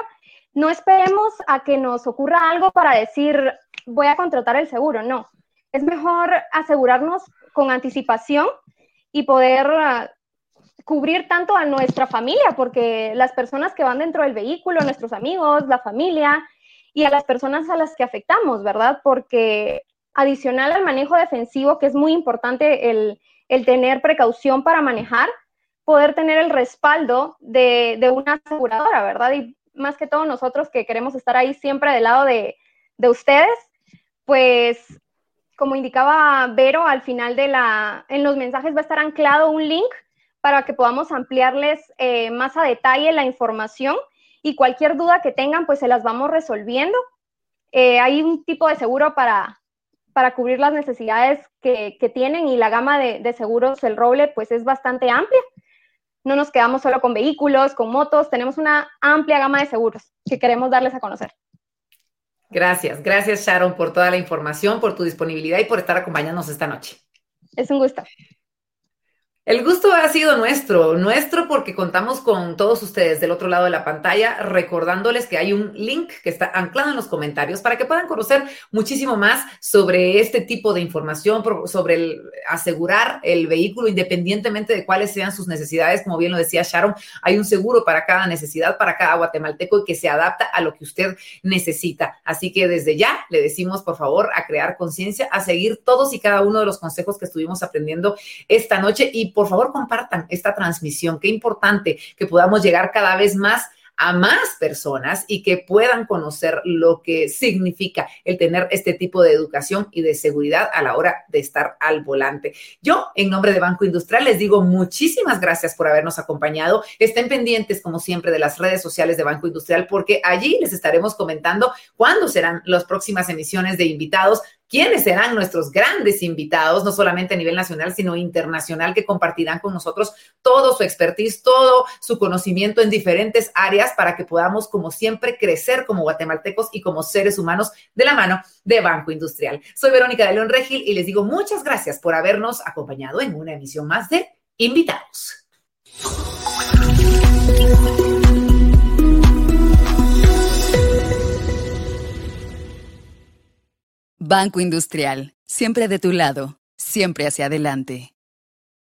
No esperemos a que nos ocurra algo para decir, voy a contratar el seguro, no. Es mejor asegurarnos con anticipación y poder cubrir tanto a nuestra familia, porque las personas que van dentro del vehículo, nuestros amigos, la familia y a las personas a las que afectamos, ¿verdad? Porque adicional al manejo defensivo, que es muy importante el, tener precaución para manejar, poder tener el respaldo de, una aseguradora, ¿verdad? Y más que todo nosotros que queremos estar ahí siempre del lado de, de ustedes, pues como indicaba Vero, al final de la, en los mensajes va a estar anclado un link para que podamos ampliarles eh, más a detalle la información y cualquier duda que tengan, pues se las vamos resolviendo. Eh, hay un tipo de seguro para, para cubrir las necesidades que, tienen y la gama de, de, seguros el Roble pues es bastante amplia. No nos quedamos solo con vehículos, con motos, tenemos una amplia gama de seguros que queremos darles a conocer. Gracias, gracias Sharon por toda la información, por tu disponibilidad y por estar acompañándonos esta noche. Es un gusto. El gusto ha sido nuestro, nuestro porque contamos con todos ustedes del otro lado de la pantalla, recordándoles que hay un link que está anclado en los comentarios para que puedan conocer muchísimo más sobre este tipo de información, sobre asegurar el vehículo independientemente de cuáles sean sus necesidades. Como bien lo decía Sharon, hay un seguro para cada necesidad, para cada guatemalteco y que se adapta a lo que usted necesita. Así que desde ya le decimos, por favor, a crear conciencia, a seguir todos y cada uno de los consejos que estuvimos aprendiendo esta noche y por favor compartan esta transmisión. Qué importante que podamos llegar cada vez más a más personas y que puedan conocer lo que significa el tener este tipo de educación y de seguridad a la hora de estar al volante. Yo, en nombre de Banco Industrial, les digo muchísimas gracias por habernos acompañado. Estén pendientes, como siempre, de las redes sociales de Banco Industrial, porque allí les estaremos comentando cuándo serán las próximas emisiones de invitados quiénes serán nuestros grandes invitados, no solamente a nivel nacional, sino internacional, que compartirán con nosotros todo su expertise, todo su conocimiento en diferentes áreas para que podamos, como siempre, crecer como guatemaltecos y como seres humanos de la mano de Banco Industrial. Soy Verónica de León Regil y les digo muchas gracias por habernos acompañado en una emisión más de Invitados. Banco Industrial, siempre de tu lado, siempre hacia adelante.